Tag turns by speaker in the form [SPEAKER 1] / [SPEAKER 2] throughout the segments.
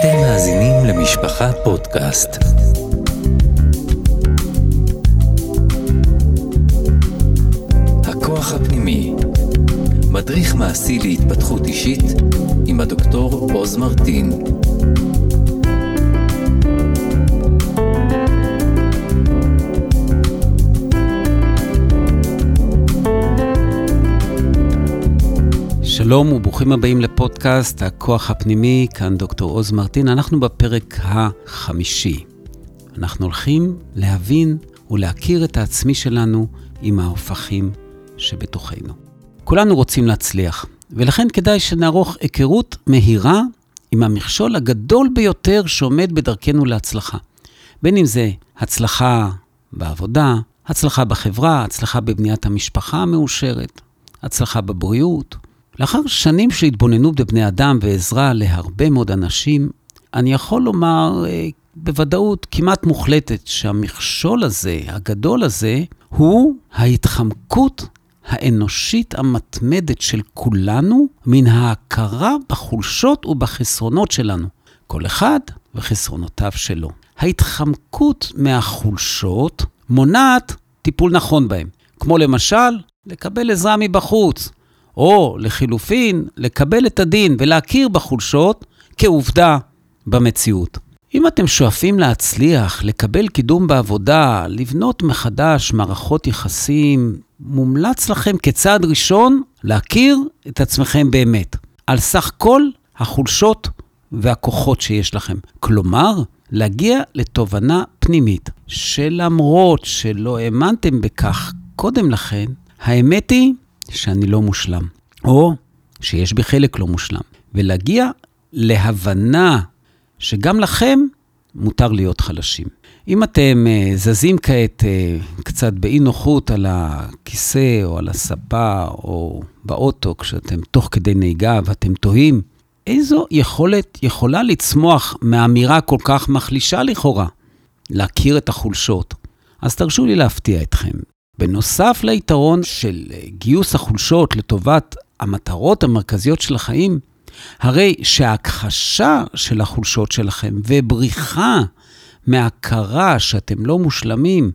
[SPEAKER 1] אתם מאזינים למשפחה פודקאסט. הכוח הפנימי, מדריך מעשי להתפתחות אישית עם הדוקטור עוז מרטין.
[SPEAKER 2] שלום וברוכים הבאים לפודקאסט הכוח הפנימי, כאן דוקטור עוז מרטין. אנחנו בפרק החמישי. אנחנו הולכים להבין ולהכיר את העצמי שלנו עם ההופכים שבתוכנו. כולנו רוצים להצליח, ולכן כדאי שנערוך היכרות מהירה עם המכשול הגדול ביותר שעומד בדרכנו להצלחה. בין אם זה הצלחה בעבודה, הצלחה בחברה, הצלחה בבניית המשפחה המאושרת, הצלחה בבריאות, לאחר שנים של התבוננות בבני אדם ועזרה להרבה מאוד אנשים, אני יכול לומר אה, בוודאות כמעט מוחלטת שהמכשול הזה, הגדול הזה, הוא ההתחמקות האנושית המתמדת של כולנו מן ההכרה בחולשות ובחסרונות שלנו. כל אחד וחסרונותיו שלו. ההתחמקות מהחולשות מונעת טיפול נכון בהם, כמו למשל לקבל עזרה מבחוץ, או לחילופין, לקבל את הדין ולהכיר בחולשות כעובדה במציאות. אם אתם שואפים להצליח, לקבל קידום בעבודה, לבנות מחדש מערכות יחסים, מומלץ לכם כצעד ראשון להכיר את עצמכם באמת, על סך כל החולשות והכוחות שיש לכם. כלומר, להגיע לתובנה פנימית, שלמרות שלא האמנתם בכך קודם לכן, האמת היא שאני לא מושלם, או שיש בי חלק לא מושלם, ולהגיע להבנה שגם לכם מותר להיות חלשים. אם אתם uh, זזים כעת uh, קצת באי נוחות על הכיסא או על הספה או באוטו כשאתם תוך כדי נהיגה ואתם תוהים, איזו יכולת יכולה לצמוח מאמירה כל כך מחלישה לכאורה? להכיר את החולשות. אז תרשו לי להפתיע אתכם. בנוסף ליתרון של אה, גיוס החולשות לטובת המטרות המרכזיות של החיים, הרי שההכחשה של החולשות שלכם ובריחה מהכרה שאתם לא מושלמים,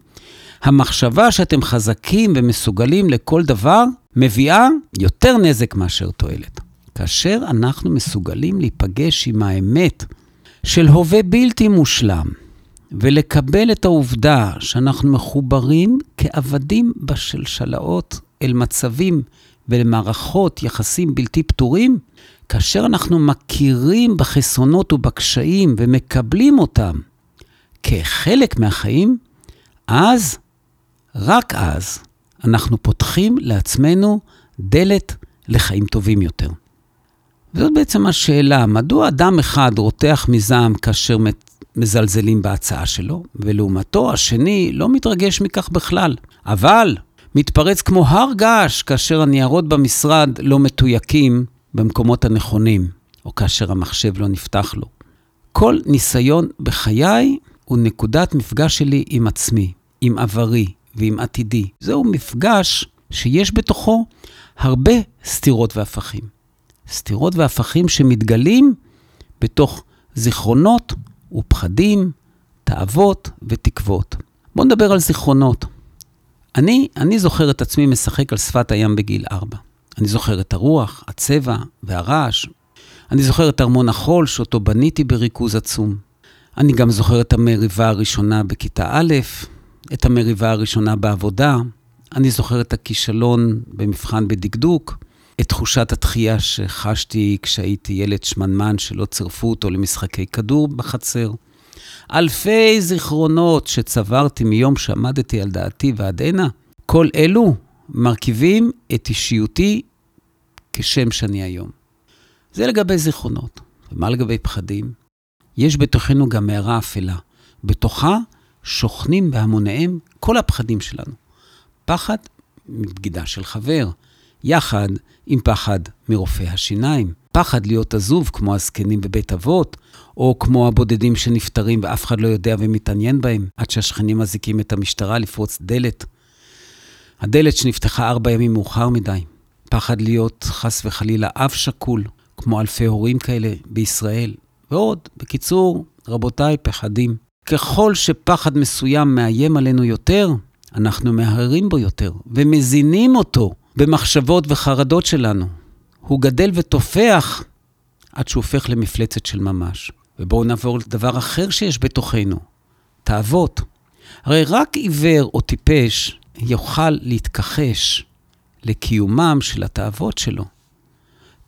[SPEAKER 2] המחשבה שאתם חזקים ומסוגלים לכל דבר, מביאה יותר נזק מאשר תועלת. כאשר אנחנו מסוגלים להיפגש עם האמת של הווה בלתי מושלם, ולקבל את העובדה שאנחנו מחוברים כעבדים בשלשלאות אל מצבים ולמערכות יחסים בלתי פתורים, כאשר אנחנו מכירים בחסרונות ובקשיים ומקבלים אותם כחלק מהחיים, אז, רק אז, אנחנו פותחים לעצמנו דלת לחיים טובים יותר. וזאת בעצם השאלה, מדוע אדם אחד רותח מזעם כאשר מזלזלים בהצעה שלו, ולעומתו השני לא מתרגש מכך בכלל. אבל מתפרץ כמו הר געש כאשר הניירות במשרד לא מתויקים במקומות הנכונים, או כאשר המחשב לא נפתח לו. כל ניסיון בחיי הוא נקודת מפגש שלי עם עצמי, עם עברי ועם עתידי. זהו מפגש שיש בתוכו הרבה סתירות והפכים. סתירות והפכים שמתגלים בתוך זיכרונות ופחדים, תאוות ותקוות. בואו נדבר על זיכרונות. אני, אני זוכר את עצמי משחק על שפת הים בגיל ארבע. אני זוכר את הרוח, הצבע והרעש. אני זוכר את ארמון החול שאותו בניתי בריכוז עצום. אני גם זוכר את המריבה הראשונה בכיתה א', את המריבה הראשונה בעבודה. אני זוכר את הכישלון במבחן בדקדוק, את תחושת התחייה שחשתי כשהייתי ילד שמנמן שלא צירפו אותו למשחקי כדור בחצר. אלפי זיכרונות שצברתי מיום שעמדתי על דעתי ועד הנה, כל אלו מרכיבים את אישיותי כשם שאני היום. זה לגבי זיכרונות. ומה לגבי פחדים? יש בתוכנו גם מערה אפלה. בתוכה שוכנים בהמוניהם כל הפחדים שלנו. פחד מבגידה של חבר, יחד עם פחד מרופא השיניים. פחד להיות עזוב, כמו הזקנים בבית אבות, או כמו הבודדים שנפטרים ואף אחד לא יודע ומתעניין בהם, עד שהשכנים מזיקים את המשטרה לפרוץ דלת. הדלת שנפתחה ארבע ימים מאוחר מדי. פחד להיות, חס וחלילה, אב שכול, כמו אלפי הורים כאלה בישראל, ועוד. בקיצור, רבותיי, פחדים. ככל שפחד מסוים מאיים עלינו יותר, אנחנו מהרהרים בו יותר, ומזינים אותו במחשבות וחרדות שלנו. הוא גדל ותופח עד שהוא הופך למפלצת של ממש. ובואו נעבור לדבר אחר שיש בתוכנו, תאוות. הרי רק עיוור או טיפש יוכל להתכחש לקיומם של התאוות שלו.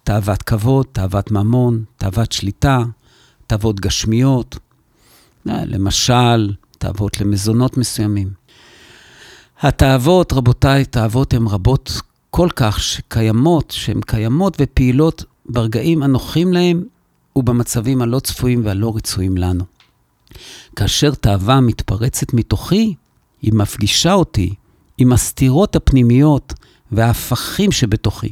[SPEAKER 2] תאוות כבוד, תאוות ממון, תאוות שליטה, תאוות גשמיות, אה, למשל, תאוות למזונות מסוימים. התאוות, רבותיי, תאוות הן רבות כל כך שקיימות, שהן קיימות ופעילות ברגעים הנוחים להם ובמצבים הלא צפויים והלא רצויים לנו. כאשר תאווה מתפרצת מתוכי, היא מפגישה אותי עם הסתירות הפנימיות וההפכים שבתוכי.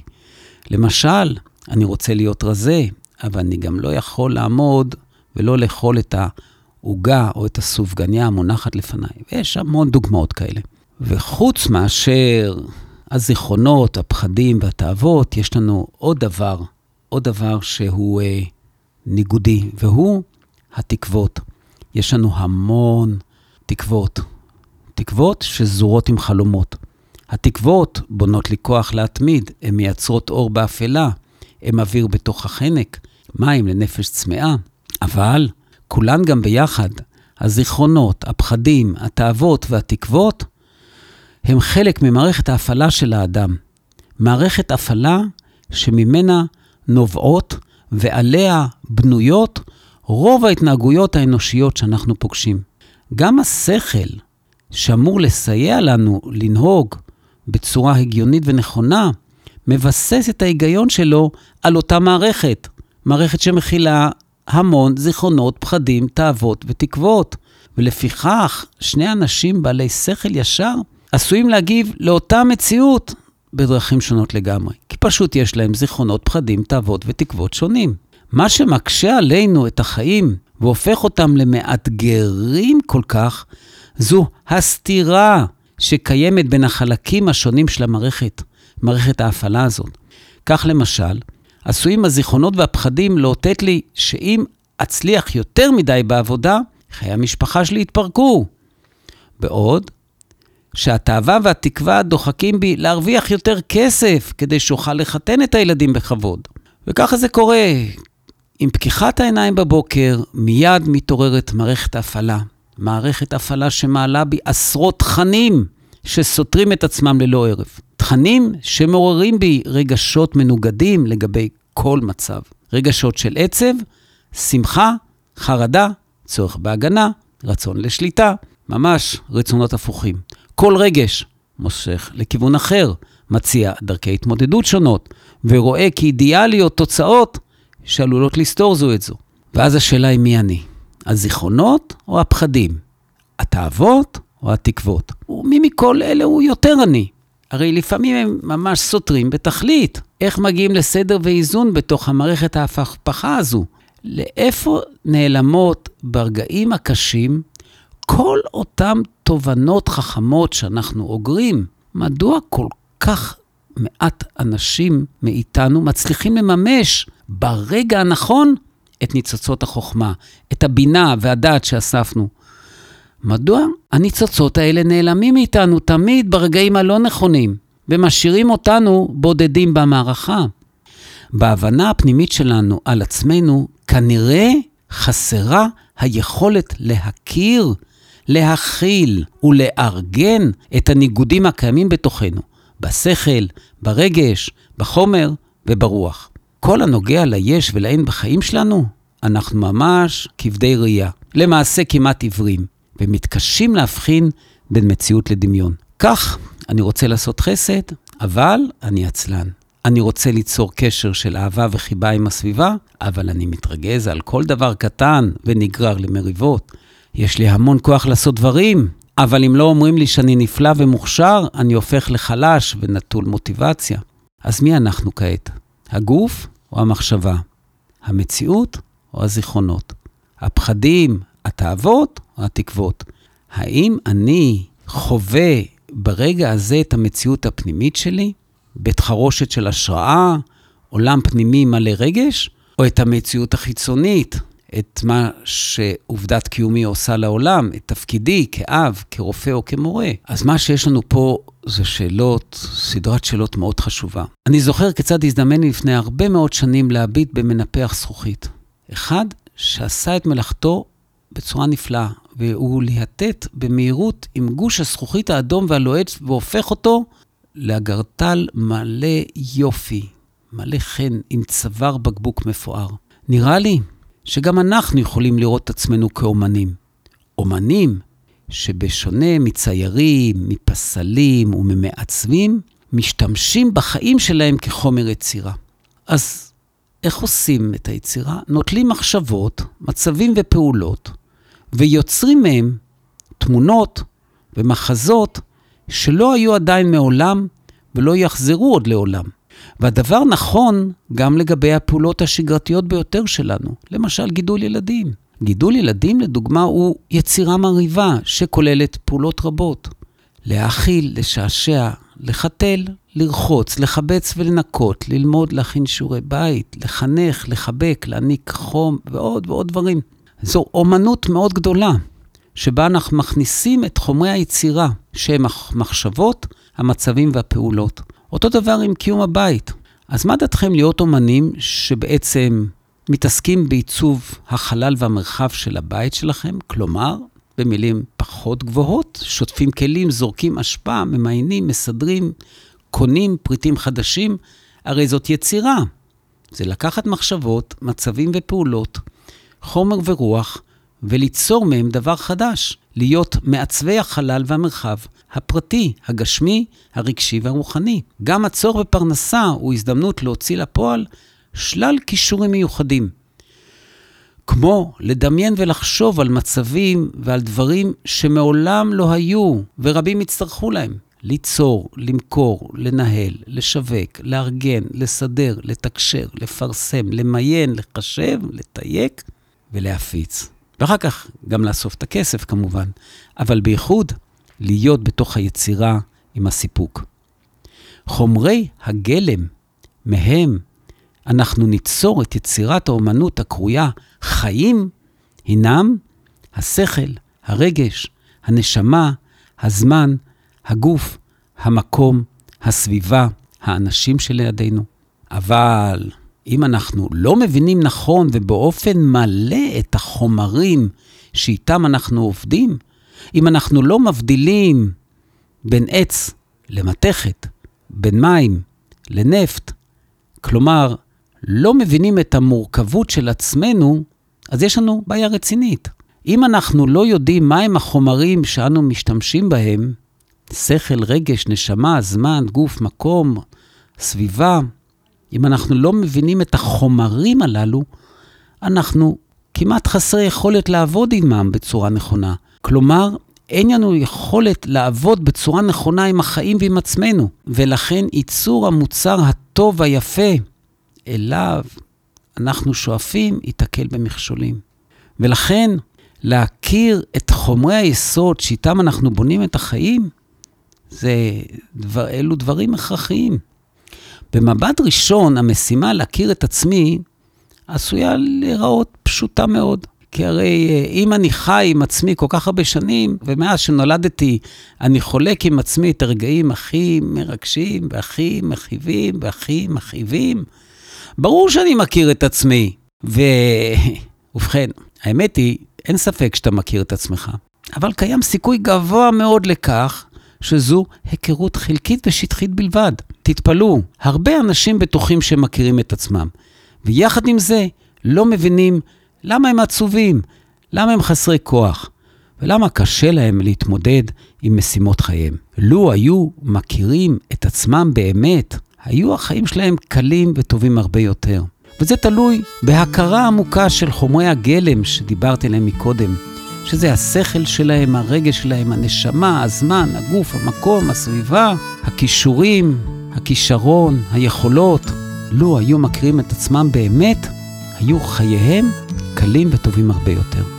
[SPEAKER 2] למשל, אני רוצה להיות רזה, אבל אני גם לא יכול לעמוד ולא לאכול את העוגה או את הסופגניה המונחת לפניי. ויש המון דוגמאות כאלה. וחוץ מאשר הזיכרונות, הפחדים והתאוות, יש לנו עוד דבר, עוד דבר שהוא אה, ניגודי, והוא התקוות. יש לנו המון תקוות. תקוות שזורות עם חלומות. התקוות בונות לי כוח להתמיד, הן מייצרות אור באפלה, הן אוויר בתוך החנק, מים לנפש צמאה. אבל כולן גם ביחד, הזיכרונות, הפחדים, התאוות והתקוות, הם חלק ממערכת ההפעלה של האדם. מערכת הפעלה שממנה נובעות ועליה בנויות רוב ההתנהגויות האנושיות שאנחנו פוגשים. גם השכל, שאמור לסייע לנו לנהוג בצורה הגיונית ונכונה, מבסס את ההיגיון שלו על אותה מערכת. מערכת שמכילה המון זיכרונות, פחדים, תאוות ותקוות. ולפיכך, שני אנשים בעלי שכל ישר עשויים להגיב לאותה מציאות בדרכים שונות לגמרי. כי פשוט יש להם זיכרונות, פחדים, תאוות ותקוות שונים. מה שמקשה עלינו את החיים והופך אותם למאתגרים כל כך, זו הסתירה שקיימת בין החלקים השונים של המערכת, מערכת ההפעלה הזאת. כך למשל, עשויים הזיכרונות והפחדים לאותת לי שאם אצליח יותר מדי בעבודה, חיי המשפחה שלי יתפרקו. בעוד שהתאווה והתקווה דוחקים בי להרוויח יותר כסף כדי שאוכל לחתן את הילדים בכבוד. וככה זה קורה. עם פקיחת העיניים בבוקר, מיד מתעוררת מערכת הפעלה. מערכת הפעלה שמעלה בי עשרות תכנים שסותרים את עצמם ללא הרף. תכנים שמעוררים בי רגשות מנוגדים לגבי כל מצב. רגשות של עצב, שמחה, חרדה, צורך בהגנה, רצון לשליטה, ממש רצונות הפוכים. כל רגש מושך לכיוון אחר, מציע דרכי התמודדות שונות, ורואה כאידיאליות תוצאות שעלולות לסתור זו את זו. ואז השאלה היא מי אני, הזיכרונות או הפחדים? התאוות או התקוות? ומי מכל אלה הוא יותר אני? הרי לפעמים הם ממש סותרים בתכלית. איך מגיעים לסדר ואיזון בתוך המערכת ההפכפכה הזו? לאיפה נעלמות ברגעים הקשים כל אותן תובנות חכמות שאנחנו אוגרים? מדוע כל כך מעט אנשים מאיתנו מצליחים לממש ברגע הנכון את ניצוצות החוכמה, את הבינה והדעת שאספנו? מדוע הניצוצות האלה נעלמים מאיתנו תמיד ברגעים הלא נכונים, ומשאירים אותנו בודדים במערכה? בהבנה הפנימית שלנו על עצמנו, כנראה חסרה היכולת להכיר, להכיל ולארגן את הניגודים הקיימים בתוכנו, בשכל, ברגש, בחומר וברוח. כל הנוגע ליש ולאין בחיים שלנו, אנחנו ממש כבדי ראייה, למעשה כמעט עיוורים. ומתקשים להבחין בין מציאות לדמיון. כך, אני רוצה לעשות חסד, אבל אני עצלן. אני רוצה ליצור קשר של אהבה וחיבה עם הסביבה, אבל אני מתרגז על כל דבר קטן ונגרר למריבות. יש לי המון כוח לעשות דברים, אבל אם לא אומרים לי שאני נפלא ומוכשר, אני הופך לחלש ונטול מוטיבציה. אז מי אנחנו כעת? הגוף או המחשבה? המציאות או הזיכרונות? הפחדים, התאוות או התקוות? האם אני חווה ברגע הזה את המציאות הפנימית שלי? בית חרושת של השראה, עולם פנימי מלא רגש? או את המציאות החיצונית, את מה שעובדת קיומי עושה לעולם, את תפקידי כאב, כרופא או כמורה. אז מה שיש לנו פה זה שאלות, סדרת שאלות מאוד חשובה. אני זוכר כיצד הזדמן לי לפני הרבה מאוד שנים להביט במנפח זכוכית. אחד שעשה את מלאכתו בצורה נפלאה, והוא להטט במהירות עם גוש הזכוכית האדום והלוהט והופך אותו לאגרטל מלא יופי, מלא חן, עם צוואר בקבוק מפואר. נראה לי שגם אנחנו יכולים לראות את עצמנו כאומנים. אומנים שבשונה מציירים, מפסלים וממעצבים, משתמשים בחיים שלהם כחומר יצירה. אז איך עושים את היצירה? נוטלים מחשבות, מצבים ופעולות, ויוצרים מהם תמונות ומחזות שלא היו עדיין מעולם ולא יחזרו עוד לעולם. והדבר נכון גם לגבי הפעולות השגרתיות ביותר שלנו, למשל גידול ילדים. גידול ילדים, לדוגמה, הוא יצירה מרהיבה שכוללת פעולות רבות. להאכיל, לשעשע, לחתל, לרחוץ, לחבץ ולנקות, ללמוד להכין שיעורי בית, לחנך, לחבק, להעניק חום ועוד ועוד דברים. זו אומנות מאוד גדולה, שבה אנחנו מכניסים את חומרי היצירה, שהם המחשבות, המצבים והפעולות. אותו דבר עם קיום הבית. אז מה דעתכם להיות אומנים שבעצם מתעסקים בעיצוב החלל והמרחב של הבית שלכם? כלומר, במילים פחות גבוהות, שוטפים כלים, זורקים אשפה, ממיינים, מסדרים, קונים פריטים חדשים, הרי זאת יצירה. זה לקחת מחשבות, מצבים ופעולות, חומר ורוח, וליצור מהם דבר חדש, להיות מעצבי החלל והמרחב הפרטי, הגשמי, הרגשי והרוחני. גם הצורך בפרנסה הוא הזדמנות להוציא לפועל שלל כישורים מיוחדים. כמו לדמיין ולחשוב על מצבים ועל דברים שמעולם לא היו, ורבים יצטרכו להם. ליצור, למכור, לנהל, לשווק, לארגן, לסדר, לתקשר, לפרסם, למיין, לחשב, לתייק ולהפיץ. ואחר כך גם לאסוף את הכסף כמובן, אבל בייחוד להיות בתוך היצירה עם הסיפוק. חומרי הגלם, מהם אנחנו ניצור את יצירת האומנות הקרויה חיים, הינם השכל, הרגש, הנשמה, הזמן, הגוף, המקום, הסביבה, האנשים שלידינו. אבל אם אנחנו לא מבינים נכון ובאופן מלא את החומרים שאיתם אנחנו עובדים, אם אנחנו לא מבדילים בין עץ למתכת, בין מים לנפט, כלומר, לא מבינים את המורכבות של עצמנו, אז יש לנו בעיה רצינית. אם אנחנו לא יודעים מהם החומרים שאנו משתמשים בהם, שכל, רגש, נשמה, זמן, גוף, מקום, סביבה, אם אנחנו לא מבינים את החומרים הללו, אנחנו כמעט חסרי יכולת לעבוד עמם בצורה נכונה. כלומר, אין לנו יכולת לעבוד בצורה נכונה עם החיים ועם עצמנו, ולכן ייצור המוצר הטוב והיפה אליו אנחנו שואפים, ייתקל במכשולים. ולכן, להכיר את חומרי היסוד שאיתם אנחנו בונים את החיים, זה דבר, אלו דברים הכרחיים. במבט ראשון, המשימה להכיר את עצמי עשויה להיראות פשוטה מאוד. כי הרי אה, אם אני חי עם עצמי כל כך הרבה שנים, ומאז שנולדתי אני חולק עם עצמי את הרגעים הכי מרגשים, והכי מכאיבים, והכי מכאיבים, ברור שאני מכיר את עצמי. ובכן, האמת היא, אין ספק שאתה מכיר את עצמך, אבל קיים סיכוי גבוה מאוד לכך שזו היכרות חלקית ושטחית בלבד. תתפלאו, הרבה אנשים בטוחים שהם מכירים את עצמם, ויחד עם זה לא מבינים למה הם עצובים, למה הם חסרי כוח, ולמה קשה להם להתמודד עם משימות חייהם. לו היו מכירים את עצמם באמת, היו החיים שלהם קלים וטובים הרבה יותר. וזה תלוי בהכרה עמוקה של חומרי הגלם שדיברתי עליהם מקודם, שזה השכל שלהם, הרגש שלהם, הנשמה, הזמן, הגוף, המקום, הסביבה, הכישורים, הכישרון, היכולות. לו היו מכירים את עצמם באמת, היו חייהם קלים וטובים הרבה יותר.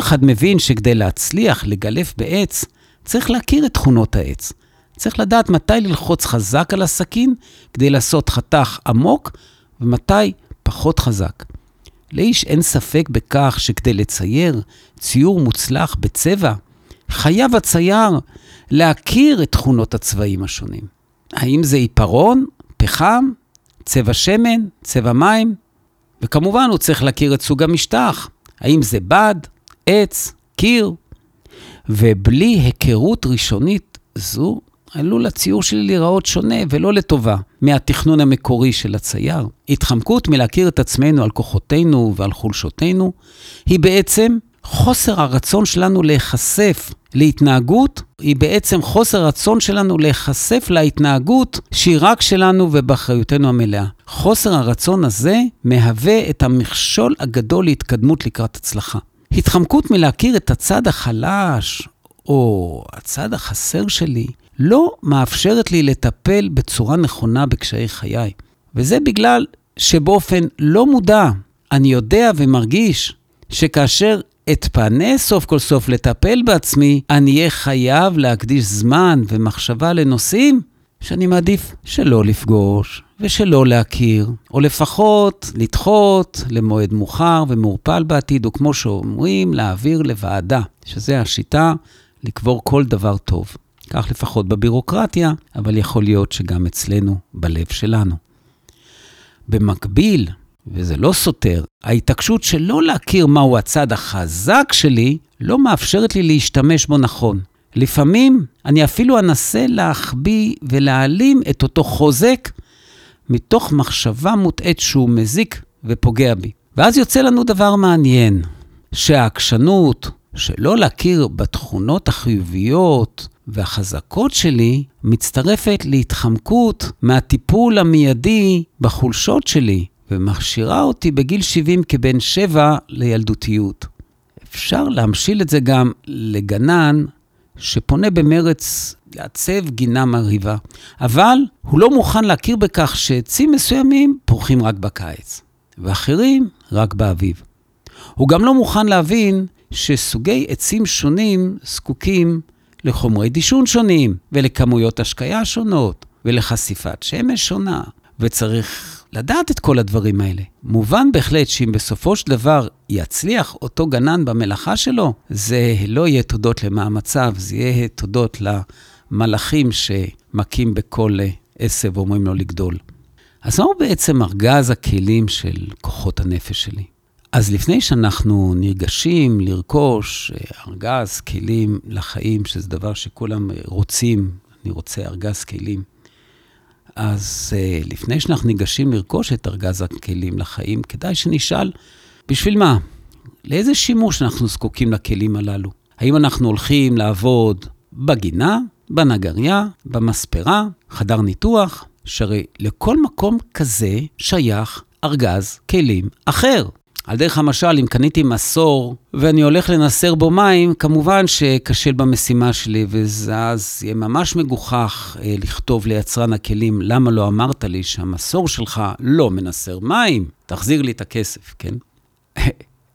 [SPEAKER 2] אחד מבין שכדי להצליח לגלף בעץ, צריך להכיר את תכונות העץ. צריך לדעת מתי ללחוץ חזק על הסכין כדי לעשות חתך עמוק, ומתי פחות חזק. לאיש אין ספק בכך שכדי לצייר ציור מוצלח בצבע, חייב הצייר להכיר את תכונות הצבעים השונים. האם זה עיפרון, פחם, צבע שמן, צבע מים? וכמובן, הוא צריך להכיר את סוג המשטח. האם זה בד, עץ, קיר? ובלי היכרות ראשונית זו, עלול הציור שלי להיראות שונה ולא לטובה מהתכנון המקורי של הצייר. התחמקות מלהכיר את עצמנו על כוחותינו ועל חולשותינו, היא בעצם חוסר הרצון שלנו להיחשף להתנהגות, היא בעצם חוסר רצון שלנו להיחשף להתנהגות שהיא רק שלנו ובאחריותנו המלאה. חוסר הרצון הזה מהווה את המכשול הגדול להתקדמות לקראת הצלחה. התחמקות מלהכיר את הצד החלש או הצד החסר שלי לא מאפשרת לי לטפל בצורה נכונה בקשיי חיי. וזה בגלל שבאופן לא מודע אני יודע ומרגיש שכאשר אתפנה סוף כל סוף לטפל בעצמי, אני אהיה חייב להקדיש זמן ומחשבה לנושאים שאני מעדיף שלא לפגוש ושלא להכיר, או לפחות לדחות למועד מאוחר ומעורפל בעתיד, או כמו שאומרים, להעביר לוועדה, שזה השיטה לקבור כל דבר טוב. כך לפחות בבירוקרטיה, אבל יכול להיות שגם אצלנו, בלב שלנו. במקביל, וזה לא סותר, ההתעקשות שלא להכיר מהו הצד החזק שלי, לא מאפשרת לי להשתמש בו נכון. לפעמים אני אפילו אנסה להחביא ולהעלים את אותו חוזק מתוך מחשבה מוטעית שהוא מזיק ופוגע בי. ואז יוצא לנו דבר מעניין, שהעקשנות שלא להכיר בתכונות החיוביות והחזקות שלי מצטרפת להתחמקות מהטיפול המיידי בחולשות שלי, ומכשירה אותי בגיל 70 כבן 7 לילדותיות. אפשר להמשיל את זה גם לגנן שפונה במרץ לעצב גינה מרהיבה, אבל הוא לא מוכן להכיר בכך שעצים מסוימים פורחים רק בקיץ, ואחרים רק באביב. הוא גם לא מוכן להבין שסוגי עצים שונים זקוקים לחומרי דישון שונים, ולכמויות השקיה שונות, ולחשיפת שמש שונה, וצריך לדעת את כל הדברים האלה. מובן בהחלט שאם בסופו של דבר יצליח אותו גנן במלאכה שלו, זה לא יהיה תודות למאמציו, זה יהיה תודות למלאכים שמכים בכל עשב ואומרים לו לגדול. אז מהו בעצם ארגז הכלים של כוחות הנפש שלי? אז לפני שאנחנו נרגשים לרכוש ארגז כלים לחיים, שזה דבר שכולם רוצים, אני רוצה ארגז כלים, אז uh, לפני שאנחנו ניגשים לרכוש את ארגז הכלים לחיים, כדאי שנשאל, בשביל מה? לאיזה שימוש אנחנו זקוקים לכלים הללו? האם אנחנו הולכים לעבוד בגינה, בנגריה, במספרה, חדר ניתוח? שהרי לכל מקום כזה שייך ארגז כלים אחר. על דרך המשל, אם קניתי מסור ואני הולך לנסר בו מים, כמובן שאכשל במשימה שלי, ואז יהיה ממש מגוחך אה, לכתוב ליצרן הכלים, למה לא אמרת לי שהמסור שלך לא מנסר מים? תחזיר לי את הכסף, כן?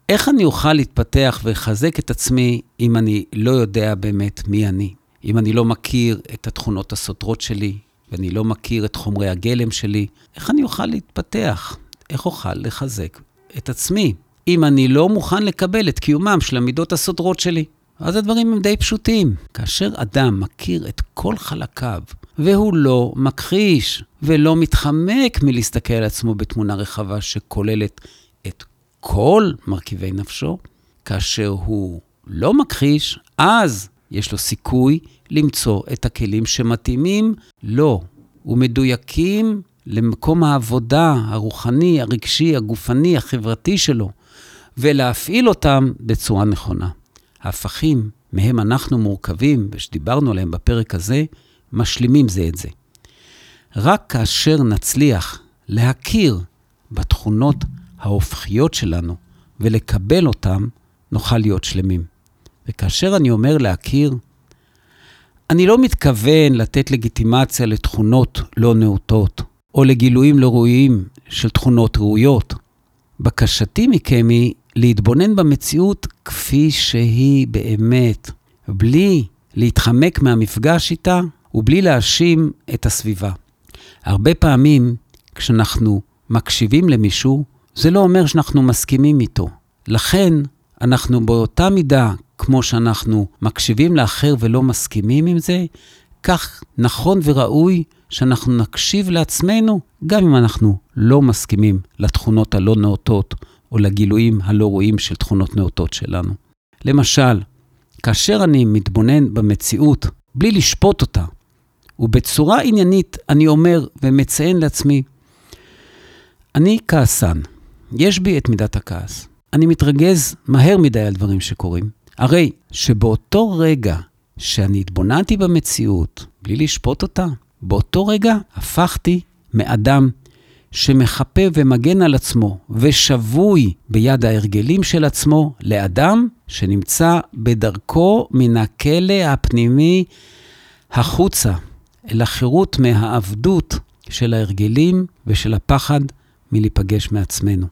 [SPEAKER 2] איך אני אוכל להתפתח ולחזק את עצמי אם אני לא יודע באמת מי אני? אם אני לא מכיר את התכונות הסותרות שלי, ואני לא מכיר את חומרי הגלם שלי, איך אני אוכל להתפתח? איך אוכל לחזק את עצמי, אם אני לא מוכן לקבל את קיומם של המידות הסותרות שלי. אז הדברים הם די פשוטים. כאשר אדם מכיר את כל חלקיו, והוא לא מכחיש ולא מתחמק מלהסתכל על עצמו בתמונה רחבה שכוללת את כל מרכיבי נפשו, כאשר הוא לא מכחיש, אז יש לו סיכוי למצוא את הכלים שמתאימים לו ומדויקים למקום העבודה הרוחני, הרגשי, הגופני, החברתי שלו, ולהפעיל אותם בצורה נכונה. ההפכים מהם אנחנו מורכבים, ושדיברנו עליהם בפרק הזה, משלימים זה את זה. רק כאשר נצליח להכיר בתכונות ההופכיות שלנו ולקבל אותם, נוכל להיות שלמים. וכאשר אני אומר להכיר, אני לא מתכוון לתת לגיטימציה לתכונות לא נאותות, או לגילויים לא ראויים של תכונות ראויות. בקשתי מכם היא להתבונן במציאות כפי שהיא באמת, בלי להתחמק מהמפגש איתה ובלי להאשים את הסביבה. הרבה פעמים כשאנחנו מקשיבים למישהו, זה לא אומר שאנחנו מסכימים איתו. לכן, אנחנו באותה מידה, כמו שאנחנו מקשיבים לאחר ולא מסכימים עם זה, כך נכון וראוי שאנחנו נקשיב לעצמנו, גם אם אנחנו לא מסכימים לתכונות הלא נאותות או לגילויים הלא ראויים של תכונות נאותות שלנו. למשל, כאשר אני מתבונן במציאות בלי לשפוט אותה, ובצורה עניינית אני אומר ומציין לעצמי, אני כעסן, יש בי את מידת הכעס. אני מתרגז מהר מדי על דברים שקורים. הרי שבאותו רגע שאני התבוננתי במציאות, בלי לשפוט אותה, באותו רגע הפכתי מאדם שמחפה ומגן על עצמו ושבוי ביד ההרגלים של עצמו, לאדם שנמצא בדרכו מן הכלא הפנימי החוצה, אל החירות מהעבדות של ההרגלים ושל הפחד מלהיפגש מעצמנו.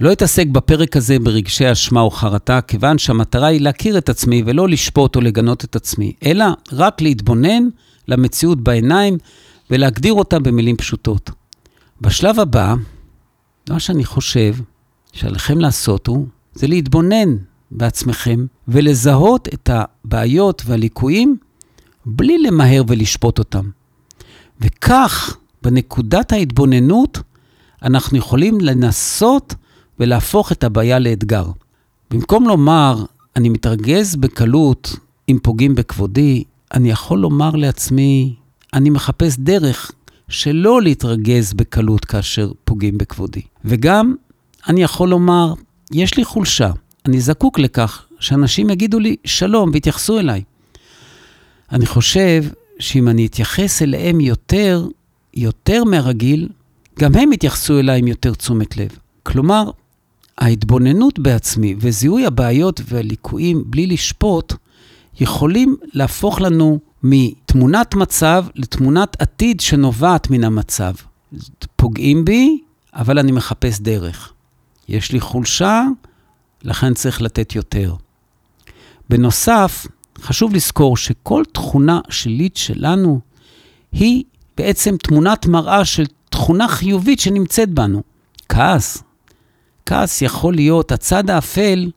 [SPEAKER 2] לא אתעסק בפרק הזה ברגשי אשמה או חרטה, כיוון שהמטרה היא להכיר את עצמי ולא לשפוט או לגנות את עצמי, אלא רק להתבונן למציאות בעיניים ולהגדיר אותה במילים פשוטות. בשלב הבא, מה שאני חושב שעליכם לעשות הוא, זה להתבונן בעצמכם ולזהות את הבעיות והליקויים בלי למהר ולשפוט אותם. וכך, בנקודת ההתבוננות, אנחנו יכולים לנסות ולהפוך את הבעיה לאתגר. במקום לומר, אני מתרגז בקלות אם פוגעים בכבודי, אני יכול לומר לעצמי, אני מחפש דרך שלא להתרגז בקלות כאשר פוגעים בכבודי. וגם, אני יכול לומר, יש לי חולשה, אני זקוק לכך שאנשים יגידו לי שלום ויתייחסו אליי. אני חושב שאם אני אתייחס אליהם יותר, יותר מהרגיל, גם הם יתייחסו אליי עם יותר תשומת לב. כלומר, ההתבוננות בעצמי וזיהוי הבעיות והליקויים בלי לשפוט, יכולים להפוך לנו מתמונת מצב לתמונת עתיד שנובעת מן המצב. פוגעים בי, אבל אני מחפש דרך. יש לי חולשה, לכן צריך לתת יותר. בנוסף, חשוב לזכור שכל תכונה שלילית שלנו היא בעצם תמונת מראה של תכונה חיובית שנמצאת בנו. כעס. כעס יכול להיות הצד האפל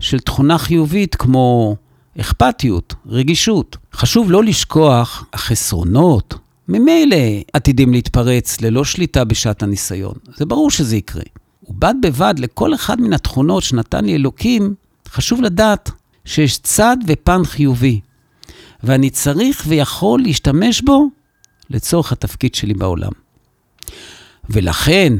[SPEAKER 2] של תכונה חיובית כמו אכפתיות, רגישות. חשוב לא לשכוח, החסרונות ממילא עתידים להתפרץ ללא שליטה בשעת הניסיון. זה ברור שזה יקרה. ובד בבד לכל אחד מן התכונות שנתן לי אלוקים, חשוב לדעת שיש צד ופן חיובי, ואני צריך ויכול להשתמש בו לצורך התפקיד שלי בעולם. ולכן,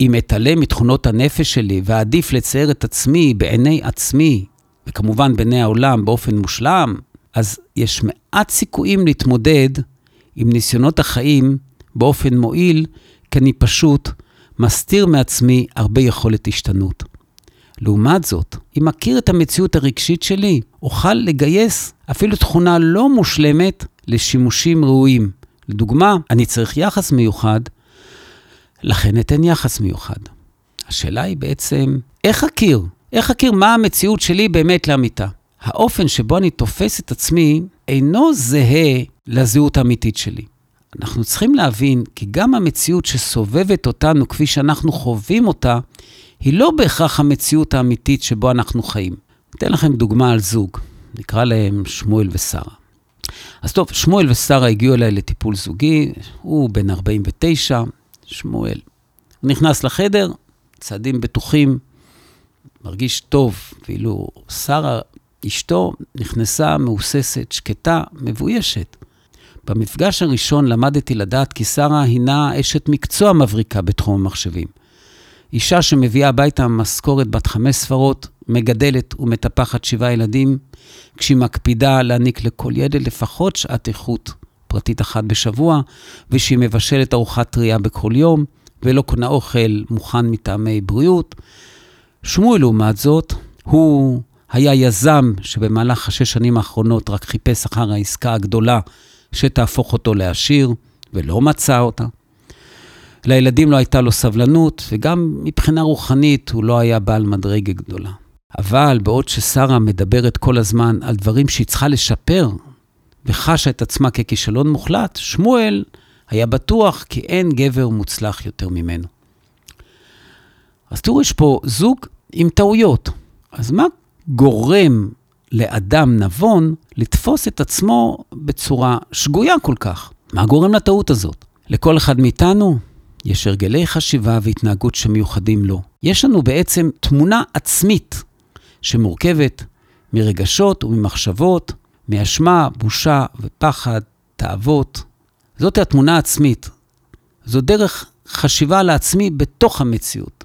[SPEAKER 2] אם אתעלם מתכונות הנפש שלי ועדיף לצייר את עצמי בעיני עצמי, וכמובן בעיני העולם באופן מושלם, אז יש מעט סיכויים להתמודד עם ניסיונות החיים באופן מועיל, כי אני פשוט מסתיר מעצמי הרבה יכולת השתנות. לעומת זאת, אם מכיר את המציאות הרגשית שלי, אוכל לגייס אפילו תכונה לא מושלמת לשימושים ראויים. לדוגמה, אני צריך יחס מיוחד, לכן אתן יחס מיוחד. השאלה היא בעצם, איך אכיר? איך אכיר מה המציאות שלי באמת לאמיתה? האופן שבו אני תופס את עצמי אינו זהה לזהות האמיתית שלי. אנחנו צריכים להבין כי גם המציאות שסובבת אותנו כפי שאנחנו חווים אותה, היא לא בהכרח המציאות האמיתית שבו אנחנו חיים. אתן לכם דוגמה על זוג, נקרא להם שמואל ושרה. אז טוב, שמואל ושרה הגיעו אליי לטיפול זוגי, הוא בן 49, שמואל. הוא נכנס לחדר, צעדים בטוחים, מרגיש טוב, ואילו שרה, אשתו, נכנסה מהוססת, שקטה, מבוישת. במפגש הראשון למדתי לדעת כי שרה הינה אשת מקצוע מבריקה בתחום המחשבים. אישה שמביאה הביתה משכורת בת חמש ספרות, מגדלת ומטפחת שבעה ילדים, כשהיא מקפידה להעניק לכל ילד לפחות שעת איכות פרטית אחת בשבוע, ושהיא מבשלת ארוחת טריה בכל יום, ולא קונה אוכל מוכן מטעמי בריאות. שמואל, לעומת זאת, הוא היה יזם שבמהלך השש שנים האחרונות רק חיפש אחר העסקה הגדולה שתהפוך אותו לעשיר, ולא מצא אותה. לילדים לא הייתה לו סבלנות, וגם מבחינה רוחנית הוא לא היה בעל מדרגה גדולה. אבל בעוד ששרה מדברת כל הזמן על דברים שהיא צריכה לשפר, וחשה את עצמה ככישלון מוחלט, שמואל היה בטוח כי אין גבר מוצלח יותר ממנו. אז תראו, יש פה זוג עם טעויות. אז מה גורם לאדם נבון לתפוס את עצמו בצורה שגויה כל כך? מה גורם לטעות הזאת? לכל אחד מאיתנו יש הרגלי חשיבה והתנהגות שמיוחדים לו. יש לנו בעצם תמונה עצמית שמורכבת מרגשות וממחשבות, מאשמה, בושה ופחד, תאוות. זאת התמונה העצמית. זו דרך חשיבה לעצמי בתוך המציאות.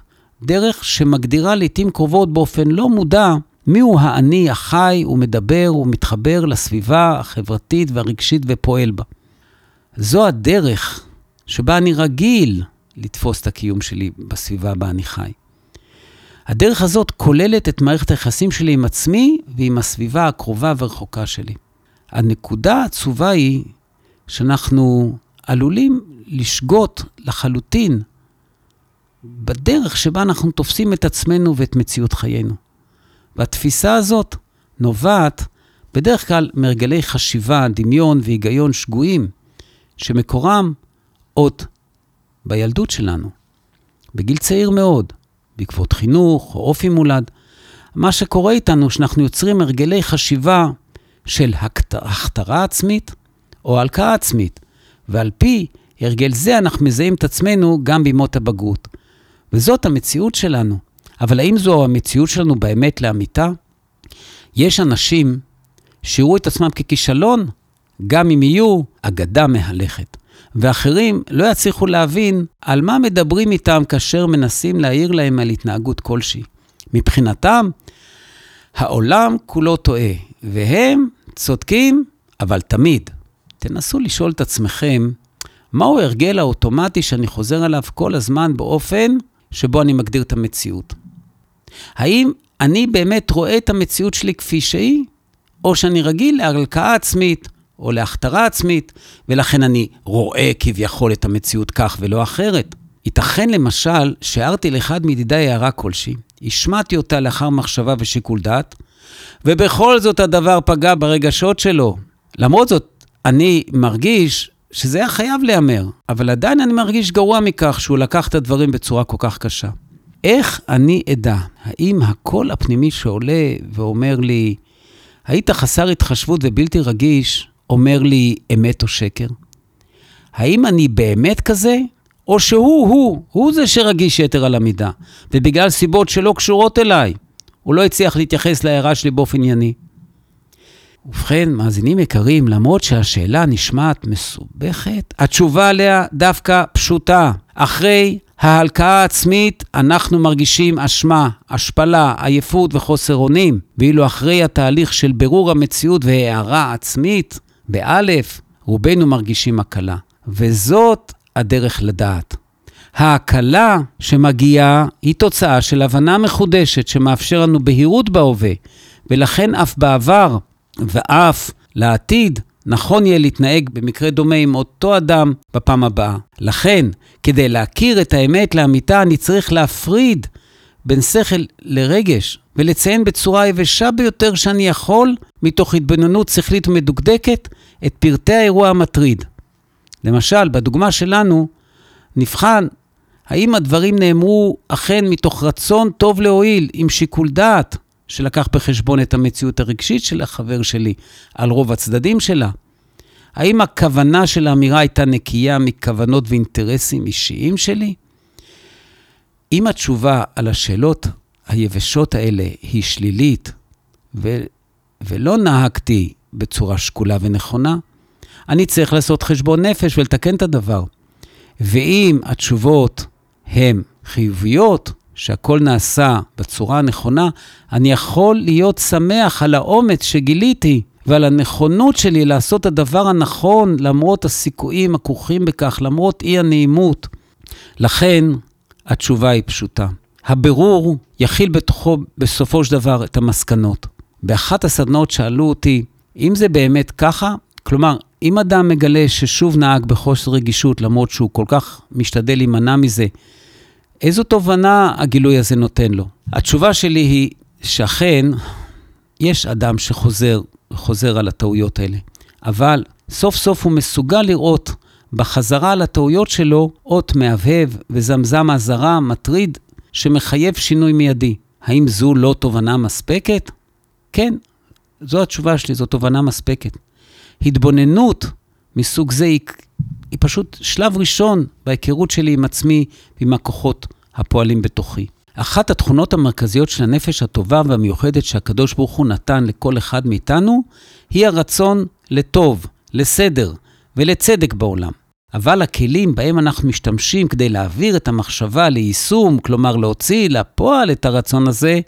[SPEAKER 2] דרך שמגדירה לעתים קרובות באופן לא מודע מיהו האני החי ומדבר ומתחבר לסביבה החברתית והרגשית ופועל בה. זו הדרך שבה אני רגיל לתפוס את הקיום שלי בסביבה בה אני חי. הדרך הזאת כוללת את מערכת היחסים שלי עם עצמי ועם הסביבה הקרובה והרחוקה שלי. הנקודה העצובה היא שאנחנו עלולים לשגות לחלוטין בדרך שבה אנחנו תופסים את עצמנו ואת מציאות חיינו. והתפיסה הזאת נובעת בדרך כלל מרגלי חשיבה, דמיון והיגיון שגויים, שמקורם עוד בילדות שלנו, בגיל צעיר מאוד, בעקבות חינוך או אופי מולד. מה שקורה איתנו, שאנחנו יוצרים הרגלי חשיבה של הכתרה עצמית או הלקאה עצמית, ועל פי הרגל זה אנחנו מזהים את עצמנו גם בימות הבגרות. וזאת המציאות שלנו. אבל האם זו המציאות שלנו באמת לאמיתה? יש אנשים שיראו את עצמם ככישלון, גם אם יהיו אגדה מהלכת. ואחרים לא יצליחו להבין על מה מדברים איתם כאשר מנסים להעיר להם על התנהגות כלשהי. מבחינתם, העולם כולו טועה, והם צודקים, אבל תמיד. תנסו לשאול את עצמכם, מהו ההרגל האוטומטי שאני חוזר עליו כל הזמן באופן שבו אני מגדיר את המציאות? האם אני באמת רואה את המציאות שלי כפי שהיא, או שאני רגיל להלקאה עצמית, או להכתרה עצמית, ולכן אני רואה כביכול את המציאות כך ולא אחרת. ייתכן למשל שהערתי לאחד מידידיי הערה כלשהי, השמעתי אותה לאחר מחשבה ושיקול דעת, ובכל זאת הדבר פגע ברגשות שלו. למרות זאת, אני מרגיש שזה היה חייב להיאמר, אבל עדיין אני מרגיש גרוע מכך שהוא לקח את הדברים בצורה כל כך קשה. איך אני אדע? האם הקול הפנימי שעולה ואומר לי, היית חסר התחשבות ובלתי רגיש, אומר לי אמת או שקר? האם אני באמת כזה, או שהוא, הוא, הוא זה שרגיש יתר על המידה, ובגלל סיבות שלא קשורות אליי, הוא לא הצליח להתייחס להערה שלי באופן ענייני? ובכן, מאזינים יקרים, למרות שהשאלה נשמעת מסובכת, התשובה עליה דווקא פשוטה. אחרי ההלקאה העצמית, אנחנו מרגישים אשמה, השפלה, עייפות וחוסר אונים, ואילו אחרי התהליך של בירור המציאות והערה עצמית, באלף, רובנו מרגישים הקלה. וזאת הדרך לדעת. ההקלה שמגיעה היא תוצאה של הבנה מחודשת שמאפשר לנו בהירות בהווה, ולכן אף בעבר ואף לעתיד נכון יהיה להתנהג במקרה דומה עם אותו אדם בפעם הבאה. לכן, כדי להכיר את האמת לאמיתה, אני צריך להפריד בין שכל לרגש, ולציין בצורה היבשה ביותר שאני יכול, מתוך התבוננות שכלית ומדוקדקת, את פרטי האירוע המטריד. למשל, בדוגמה שלנו, נבחן האם הדברים נאמרו אכן מתוך רצון טוב להועיל, עם שיקול דעת, שלקח בחשבון את המציאות הרגשית של החבר שלי, על רוב הצדדים שלה. האם הכוונה של האמירה הייתה נקייה מכוונות ואינטרסים אישיים שלי? אם התשובה על השאלות היבשות האלה היא שלילית, ו- ולא נהגתי בצורה שקולה ונכונה, אני צריך לעשות חשבון נפש ולתקן את הדבר. ואם התשובות הן חיוביות, שהכל נעשה בצורה הנכונה, אני יכול להיות שמח על האומץ שגיליתי ועל הנכונות שלי לעשות את הדבר הנכון למרות הסיכויים הכרוכים בכך, למרות אי הנעימות. לכן, התשובה היא פשוטה. הבירור יכיל בתוכו בסופו של דבר את המסקנות. באחת הסדנאות שאלו אותי, אם זה באמת ככה, כלומר, אם אדם מגלה ששוב נהג בחוסר רגישות, למרות שהוא כל כך משתדל להימנע מזה, איזו תובנה הגילוי הזה נותן לו? התשובה שלי היא שאכן, יש אדם שחוזר חוזר על הטעויות האלה, אבל סוף סוף הוא מסוגל לראות בחזרה על הטעויות שלו אות מהבהב וזמזם אזהרה מטריד שמחייב שינוי מיידי. האם זו לא תובנה מספקת? כן, זו התשובה שלי, זו תובנה מספקת. התבוננות מסוג זה היא, היא פשוט שלב ראשון בהיכרות שלי עם עצמי ועם הכוחות הפועלים בתוכי. אחת התכונות המרכזיות של הנפש הטובה והמיוחדת שהקדוש ברוך הוא נתן לכל אחד מאיתנו, היא הרצון לטוב, לסדר ולצדק בעולם. אבל הכלים בהם אנחנו משתמשים כדי להעביר את המחשבה ליישום, כלומר להוציא לפועל את הרצון הזה,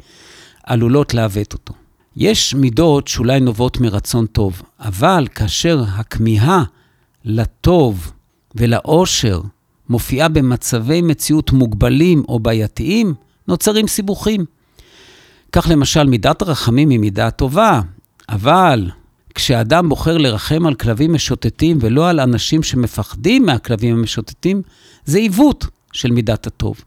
[SPEAKER 2] עלולות לעוות אותו. יש מידות שאולי נובעות מרצון טוב, אבל כאשר הכמיהה לטוב ולאושר מופיעה במצבי מציאות מוגבלים או בעייתיים, נוצרים סיבוכים. כך למשל, מידת הרחמים היא מידה טובה, אבל כשאדם בוחר לרחם על כלבים משוטטים ולא על אנשים שמפחדים מהכלבים המשוטטים, זה עיוות של מידת הטוב.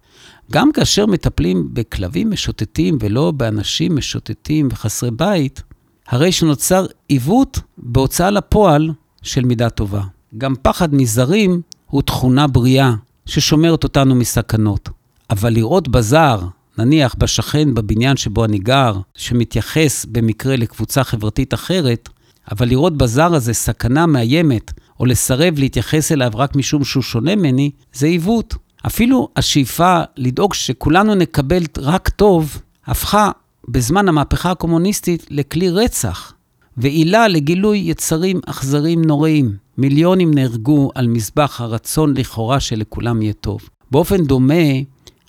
[SPEAKER 2] גם כאשר מטפלים בכלבים משוטטים ולא באנשים משוטטים וחסרי בית, הרי שנוצר עיוות בהוצאה לפועל של מידה טובה. גם פחד מזרים הוא תכונה בריאה ששומרת אותנו מסכנות. אבל לראות בזר, נניח בשכן בבניין שבו אני גר, שמתייחס במקרה לקבוצה חברתית אחרת, אבל לראות בזר הזה סכנה מאיימת, או לסרב להתייחס אליו רק משום שהוא שונה ממני, זה עיוות. אפילו השאיפה לדאוג שכולנו נקבל רק טוב, הפכה בזמן המהפכה הקומוניסטית לכלי רצח, ועילה לגילוי יצרים אכזרים נוראים. מיליונים נהרגו על מזבח הרצון לכאורה שלכולם יהיה טוב. באופן דומה,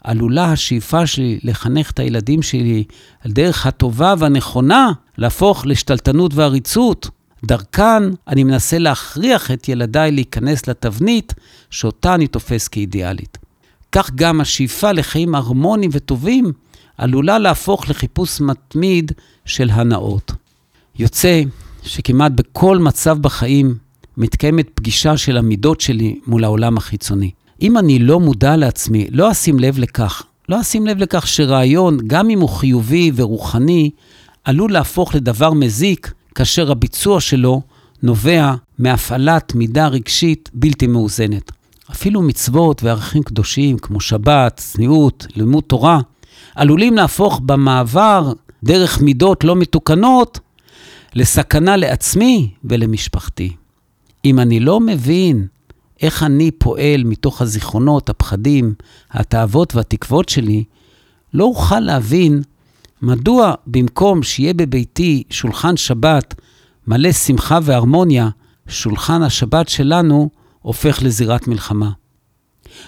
[SPEAKER 2] עלולה השאיפה שלי לחנך את הילדים שלי על דרך הטובה והנכונה להפוך לשתלטנות ועריצות. דרכן אני מנסה להכריח את ילדיי להיכנס לתבנית שאותה אני תופס כאידיאלית. כך גם השאיפה לחיים הרמוניים וטובים עלולה להפוך לחיפוש מתמיד של הנאות. יוצא שכמעט בכל מצב בחיים מתקיימת פגישה של המידות שלי מול העולם החיצוני. אם אני לא מודע לעצמי, לא אשים לב לכך. לא אשים לב לכך שרעיון, גם אם הוא חיובי ורוחני, עלול להפוך לדבר מזיק כאשר הביצוע שלו נובע מהפעלת מידה רגשית בלתי מאוזנת. אפילו מצוות וערכים קדושים כמו שבת, צניעות, לימוד תורה, עלולים להפוך במעבר דרך מידות לא מתוקנות לסכנה לעצמי ולמשפחתי. אם אני לא מבין איך אני פועל מתוך הזיכרונות, הפחדים, התאוות והתקוות שלי, לא אוכל להבין מדוע במקום שיהיה בביתי שולחן שבת מלא שמחה והרמוניה, שולחן השבת שלנו הופך לזירת מלחמה.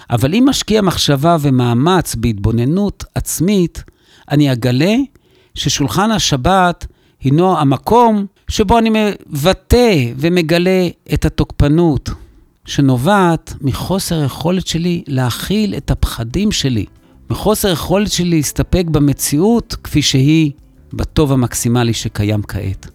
[SPEAKER 2] אבל אם משקיע מחשבה ומאמץ בהתבוננות עצמית, אני אגלה ששולחן השבת הינו המקום שבו אני מבטא ומגלה את התוקפנות, שנובעת מחוסר היכולת שלי להכיל את הפחדים שלי, מחוסר היכולת שלי להסתפק במציאות כפי שהיא, בטוב המקסימלי שקיים כעת.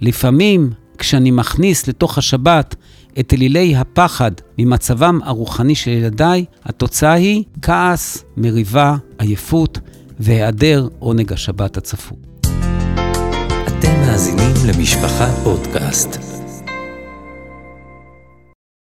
[SPEAKER 2] לפעמים, כשאני מכניס לתוך השבת את אלילי הפחד ממצבם הרוחני של ילדיי, התוצאה היא כעס, מריבה, עייפות והיעדר עונג השבת הצפוי.
[SPEAKER 1] אתם מאזינים למשפחה פודקאסט.